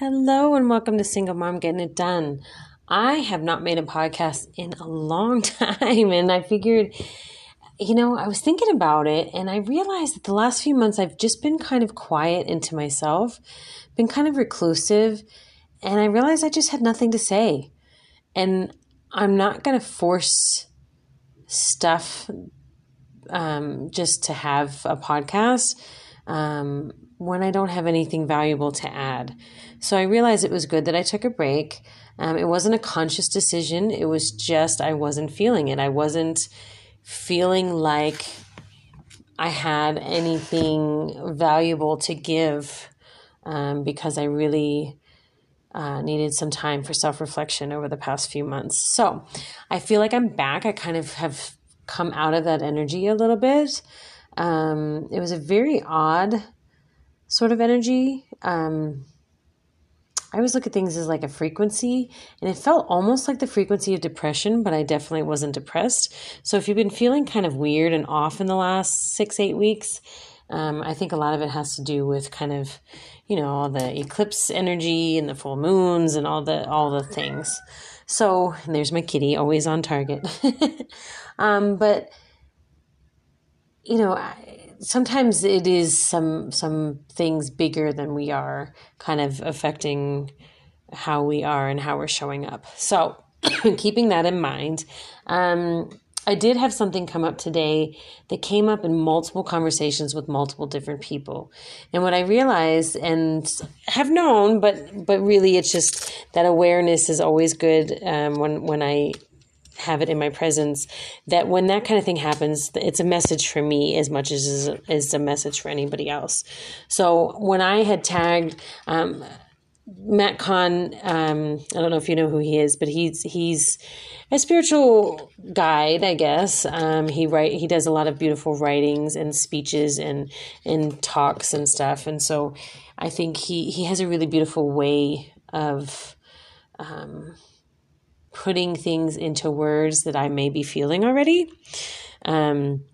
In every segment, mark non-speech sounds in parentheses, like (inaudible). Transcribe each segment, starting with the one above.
Hello and welcome to Single Mom Getting It Done. I have not made a podcast in a long (laughs) time and I figured, you know, I was thinking about it and I realized that the last few months I've just been kind of quiet into myself, been kind of reclusive, and I realized I just had nothing to say. And I'm not going to force stuff um, just to have a podcast. Um, when I don't have anything valuable to add. So I realized it was good that I took a break. Um, it wasn't a conscious decision, it was just I wasn't feeling it. I wasn't feeling like I had anything valuable to give um, because I really. Uh, needed some time for self reflection over the past few months. So I feel like I'm back. I kind of have come out of that energy a little bit. Um, it was a very odd sort of energy. Um, I always look at things as like a frequency, and it felt almost like the frequency of depression, but I definitely wasn't depressed. So if you've been feeling kind of weird and off in the last six, eight weeks, um, I think a lot of it has to do with kind of, you know, all the eclipse energy and the full moons and all the all the things. So there's my kitty, always on target. (laughs) um, but you know, sometimes it is some some things bigger than we are kind of affecting how we are and how we're showing up. So (clears throat) keeping that in mind um, i did have something come up today that came up in multiple conversations with multiple different people. And what i realized and have known but but really it's just that awareness is always good um, when when i have it in my presence that when that kind of thing happens it's a message for me as much as is a message for anybody else so when i had tagged um, Matt Kahn, um, I don't know if you know who he is, but he's he's a spiritual guide, I guess. Um, he write he does a lot of beautiful writings and speeches and and talks and stuff, and so I think he he has a really beautiful way of um, putting things into words that I may be feeling already. Um,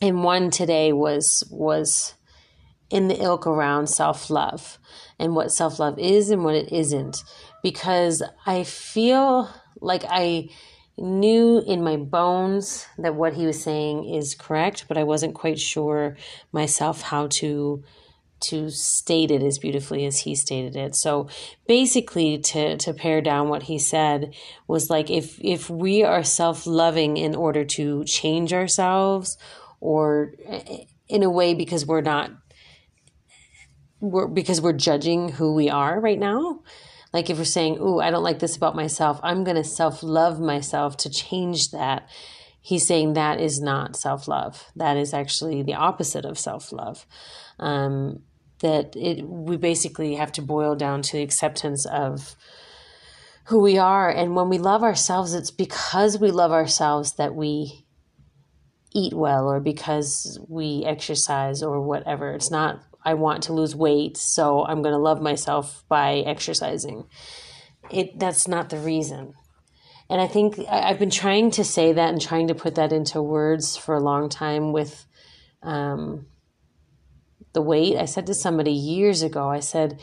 and one today was was in the ilk around self love and what self love is and what it isn't, because I feel like I knew in my bones that what he was saying is correct, but I wasn't quite sure myself how to to state it as beautifully as he stated it. So basically to to pare down what he said was like if if we are self-loving in order to change ourselves or eh, in a way because we're not we're because we're judging who we are right now. Like if we're saying, "Ooh, I don't like this about myself. I'm going to self-love myself to change that." He's saying that is not self-love. That is actually the opposite of self-love. Um, that it we basically have to boil down to the acceptance of who we are. And when we love ourselves it's because we love ourselves that we eat well or because we exercise or whatever. It's not i want to lose weight so i'm going to love myself by exercising. It that's not the reason. And i think i've been trying to say that and trying to put that into words for a long time with um, the weight. I said to somebody years ago, I said,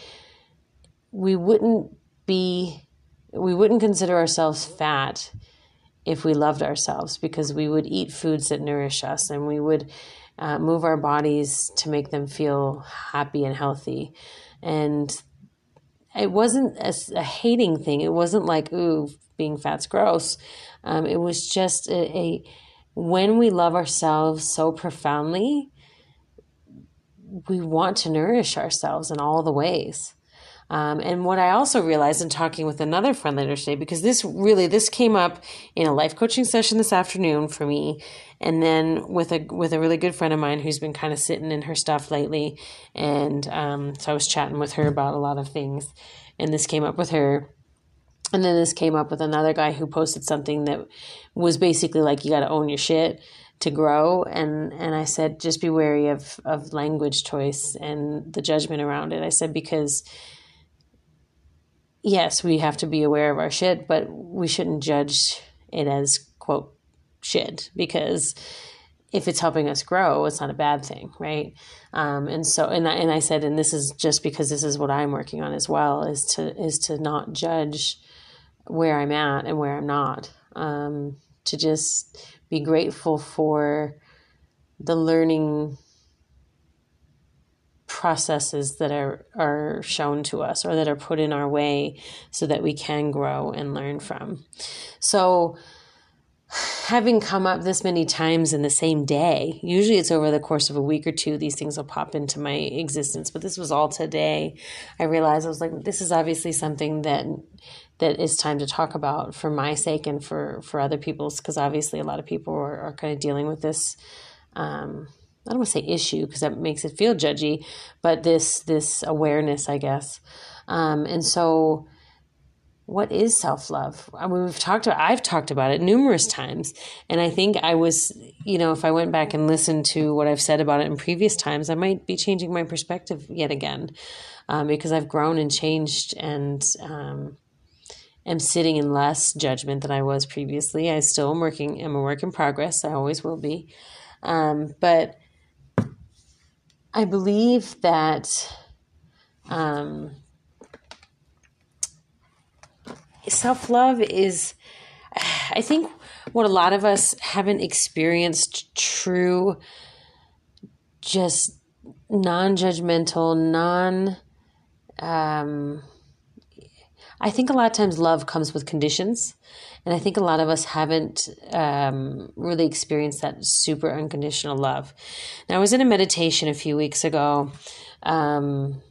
we wouldn't be, we wouldn't consider ourselves fat if we loved ourselves because we would eat foods that nourish us and we would uh, move our bodies to make them feel happy and healthy. And it wasn't a, a hating thing. It wasn't like, ooh, being fat's gross. Um, it was just a, a when we love ourselves so profoundly, we want to nourish ourselves in all the ways. Um, and what I also realized in talking with another friend later today, because this really this came up in a life coaching session this afternoon for me, and then with a with a really good friend of mine who's been kind of sitting in her stuff lately, and um, so I was chatting with her about a lot of things, and this came up with her, and then this came up with another guy who posted something that was basically like you got to own your shit to grow and and I said just be wary of of language choice and the judgment around it. I said because yes, we have to be aware of our shit, but we shouldn't judge it as quote shit because if it's helping us grow, it's not a bad thing, right? Um, and so, and I, and I said, and this is just because this is what I'm working on as well, is to is to not judge where I'm at and where I'm not, um, to just be grateful for the learning processes that are are shown to us or that are put in our way so that we can grow and learn from. So having come up this many times in the same day, usually it's over the course of a week or two, these things will pop into my existence. But this was all today. I realized I was like, this is obviously something that that is time to talk about for my sake and for for other people's because obviously a lot of people are, are kind of dealing with this um, I don't want to say issue because that makes it feel judgy, but this this awareness, I guess. Um, and so, what is self love? I mean, we've talked about. I've talked about it numerous times, and I think I was, you know, if I went back and listened to what I've said about it in previous times, I might be changing my perspective yet again, um, because I've grown and changed, and um, am sitting in less judgment than I was previously. I still am working. am a work in progress. I always will be, um, but I believe that um, self love is, I think, what a lot of us haven't experienced true, just non judgmental, non. Um, I think a lot of times love comes with conditions. And I think a lot of us haven't um, really experienced that super unconditional love. Now, I was in a meditation a few weeks ago. Um,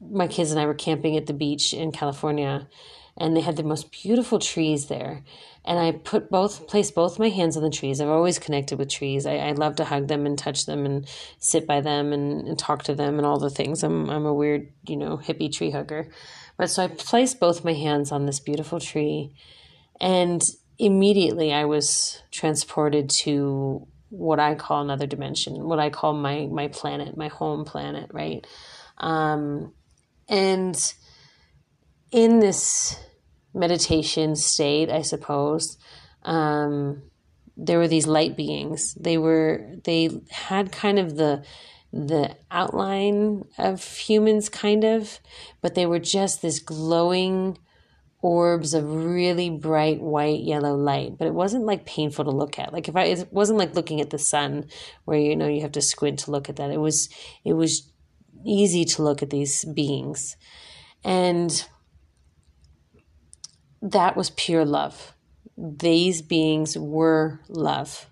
my kids and I were camping at the beach in California, and they had the most beautiful trees there. And I put both, placed both my hands on the trees. I've always connected with trees. I, I love to hug them and touch them and sit by them and, and talk to them and all the things. I'm, I'm a weird, you know, hippie tree hugger. But so I placed both my hands on this beautiful tree and immediately I was transported to what I call another dimension, what I call my my planet, my home planet, right? Um, and in this meditation state, I suppose, um, there were these light beings. They were they had kind of the the outline of humans, kind of, but they were just this glowing orbs of really bright white yellow light. But it wasn't like painful to look at. Like if i it wasn't like looking at the sun where you know you have to squint to look at that. It was it was easy to look at these beings. And that was pure love these beings were love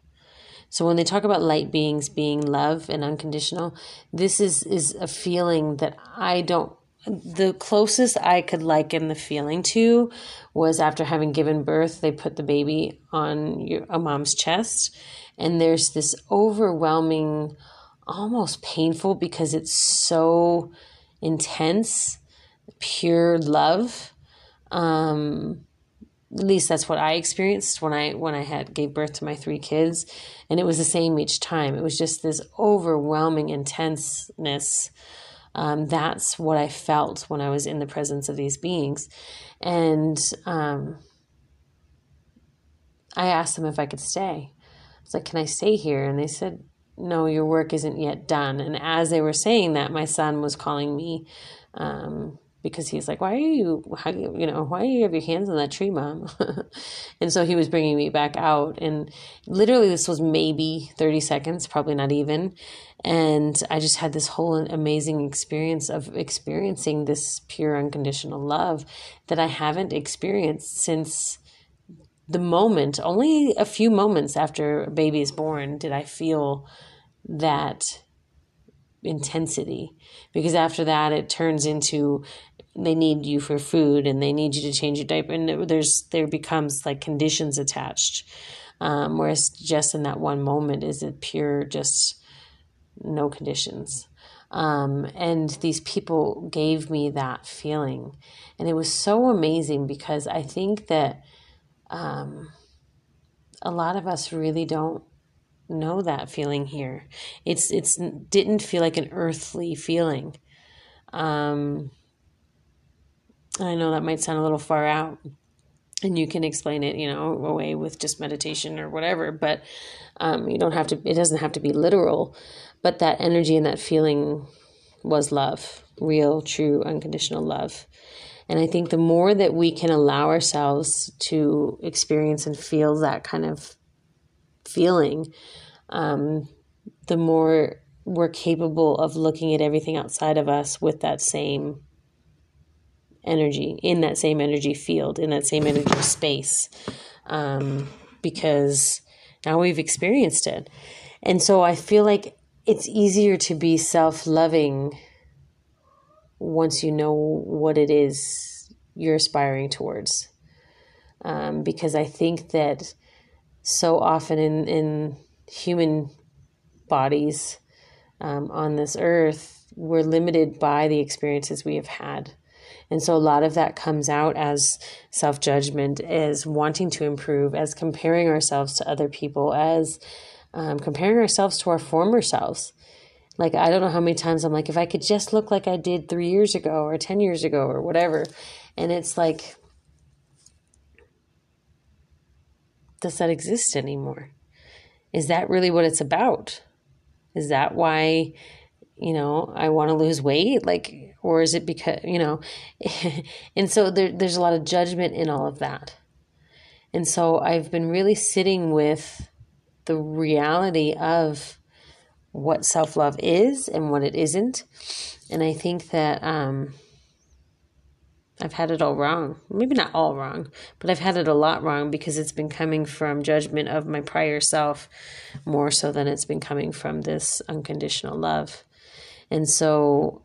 so when they talk about light beings being love and unconditional this is is a feeling that i don't the closest I could liken the feeling to was after having given birth, they put the baby on your, a mom's chest, and there's this overwhelming, almost painful because it's so intense, pure love. Um, at least that's what I experienced when I when I had gave birth to my three kids, and it was the same each time. It was just this overwhelming intenseness um, that's what I felt when I was in the presence of these beings. And um, I asked them if I could stay. I was like, Can I stay here? And they said, No, your work isn't yet done. And as they were saying that, my son was calling me. Um, because he's like, why are you, how, you know, why do you have your hands on that tree, mom? (laughs) and so he was bringing me back out. And literally, this was maybe 30 seconds, probably not even. And I just had this whole amazing experience of experiencing this pure unconditional love that I haven't experienced since the moment, only a few moments after a baby is born, did I feel that intensity because after that it turns into they need you for food and they need you to change your diaper. And there's there becomes like conditions attached. Um, whereas just in that one moment is it pure just no conditions. Um, and these people gave me that feeling. And it was so amazing because i think that um, a lot of us really don't know that feeling here. It's it's didn't feel like an earthly feeling. Um, I know that might sound a little far out. and you can explain it, you know, away with just meditation or whatever. But um, you don't have to. It doesn't have to be literal. But that energy and that feeling was love, real, true, unconditional love. And I think the more that we can allow ourselves to experience and feel that kind of feeling, um, the more we're capable of looking at everything outside of us with that same energy, in that same energy field, in that same energy space, um, because now we've experienced it. And so I feel like it's easier to be self loving once you know what it is you're aspiring towards. Um, because I think that so often in, in human bodies um, on this earth, we're limited by the experiences we have had. And so a lot of that comes out as self judgment, as wanting to improve, as comparing ourselves to other people, as um, comparing ourselves to our former selves. Like, I don't know how many times I'm like, if I could just look like I did three years ago or 10 years ago or whatever. And it's like, does that exist anymore? Is that really what it's about? Is that why, you know, I want to lose weight? Like, or is it because, you know, (laughs) and so there, there's a lot of judgment in all of that. And so I've been really sitting with the reality of what self love is and what it isn't. And I think that um, I've had it all wrong. Maybe not all wrong, but I've had it a lot wrong because it's been coming from judgment of my prior self more so than it's been coming from this unconditional love. And so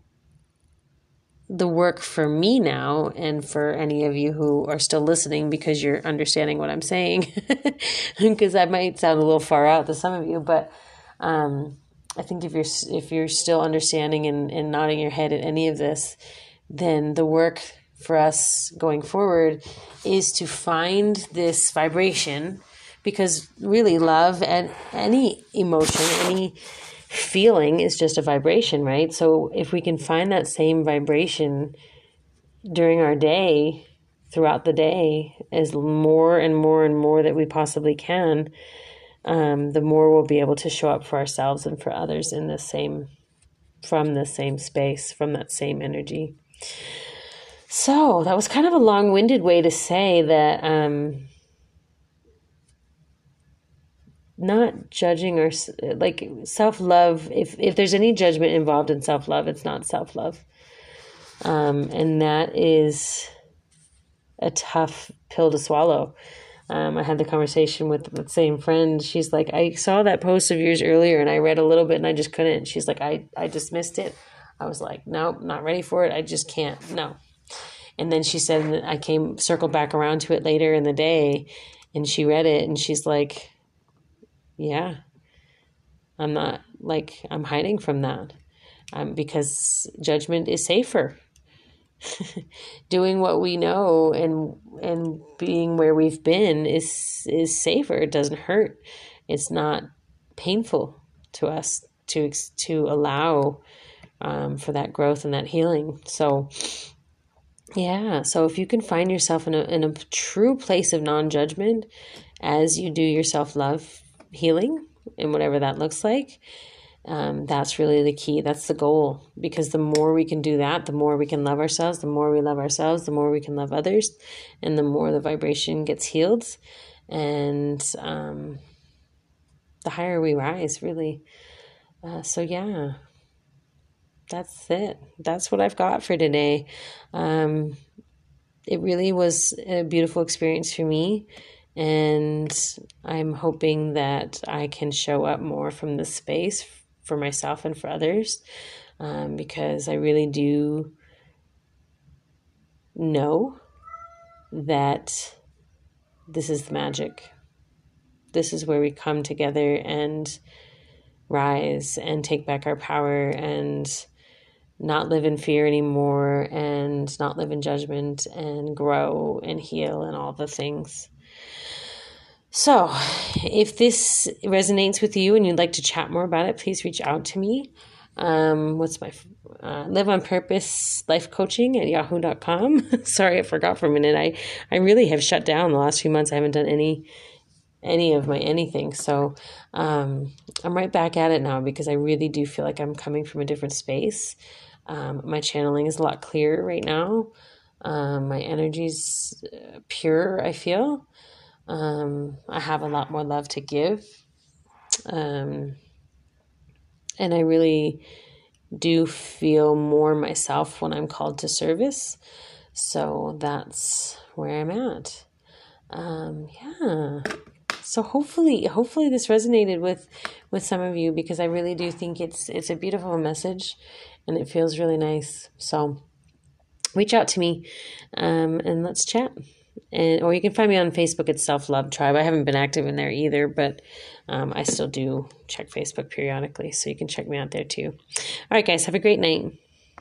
the work for me now and for any of you who are still listening because you're understanding what I'm saying (laughs) because I might sound a little far out to some of you but um, I think if you're if you're still understanding and, and nodding your head at any of this, then the work for us going forward is to find this vibration because really love and any emotion, any feeling is just a vibration, right? So if we can find that same vibration during our day, throughout the day, as more and more and more that we possibly can, um, the more we'll be able to show up for ourselves and for others in the same, from the same space, from that same energy. So that was kind of a long winded way to say that um, not judging or like self love, if, if there's any judgment involved in self love, it's not self love. Um, and that is a tough pill to swallow um, I had the conversation with the same friend. She's like, I saw that post of yours earlier and I read a little bit and I just couldn't. She's like, I, I dismissed it. I was like, nope, not ready for it. I just can't. No. And then she said, I came, circled back around to it later in the day and she read it and she's like, yeah, I'm not like, I'm hiding from that um, because judgment is safer. (laughs) doing what we know and and being where we've been is is safer. It doesn't hurt. It's not painful to us to to allow um, for that growth and that healing. So yeah, so if you can find yourself in a in a true place of non judgment as you do your self love healing and whatever that looks like, um, that's really the key. That's the goal. Because the more we can do that, the more we can love ourselves. The more we love ourselves, the more we can love others, and the more the vibration gets healed, and um, the higher we rise. Really. Uh, so yeah, that's it. That's what I've got for today. Um, it really was a beautiful experience for me. And I'm hoping that I can show up more from this space for myself and for others um, because I really do know that this is the magic. This is where we come together and rise and take back our power and not live in fear anymore and not live in judgment and grow and heal and all the things. So, if this resonates with you and you'd like to chat more about it, please reach out to me. Um, what's my uh, live on purpose life coaching at yahoo.com. (laughs) Sorry, I forgot for a minute. I, I really have shut down the last few months. I haven't done any any of my anything. So um, I'm right back at it now because I really do feel like I'm coming from a different space. Um, my channeling is a lot clearer right now. Um, my energy's uh, pure, I feel. Um, I have a lot more love to give. Um, and I really do feel more myself when I'm called to service. So that's where I'm at. Um, yeah. So hopefully, hopefully this resonated with with some of you because I really do think it's it's a beautiful message, and it feels really nice. So reach out to me, um, and let's chat and or you can find me on Facebook at Self Love Tribe. I haven't been active in there either, but um, I still do check Facebook periodically, so you can check me out there too. All right, guys, have a great night.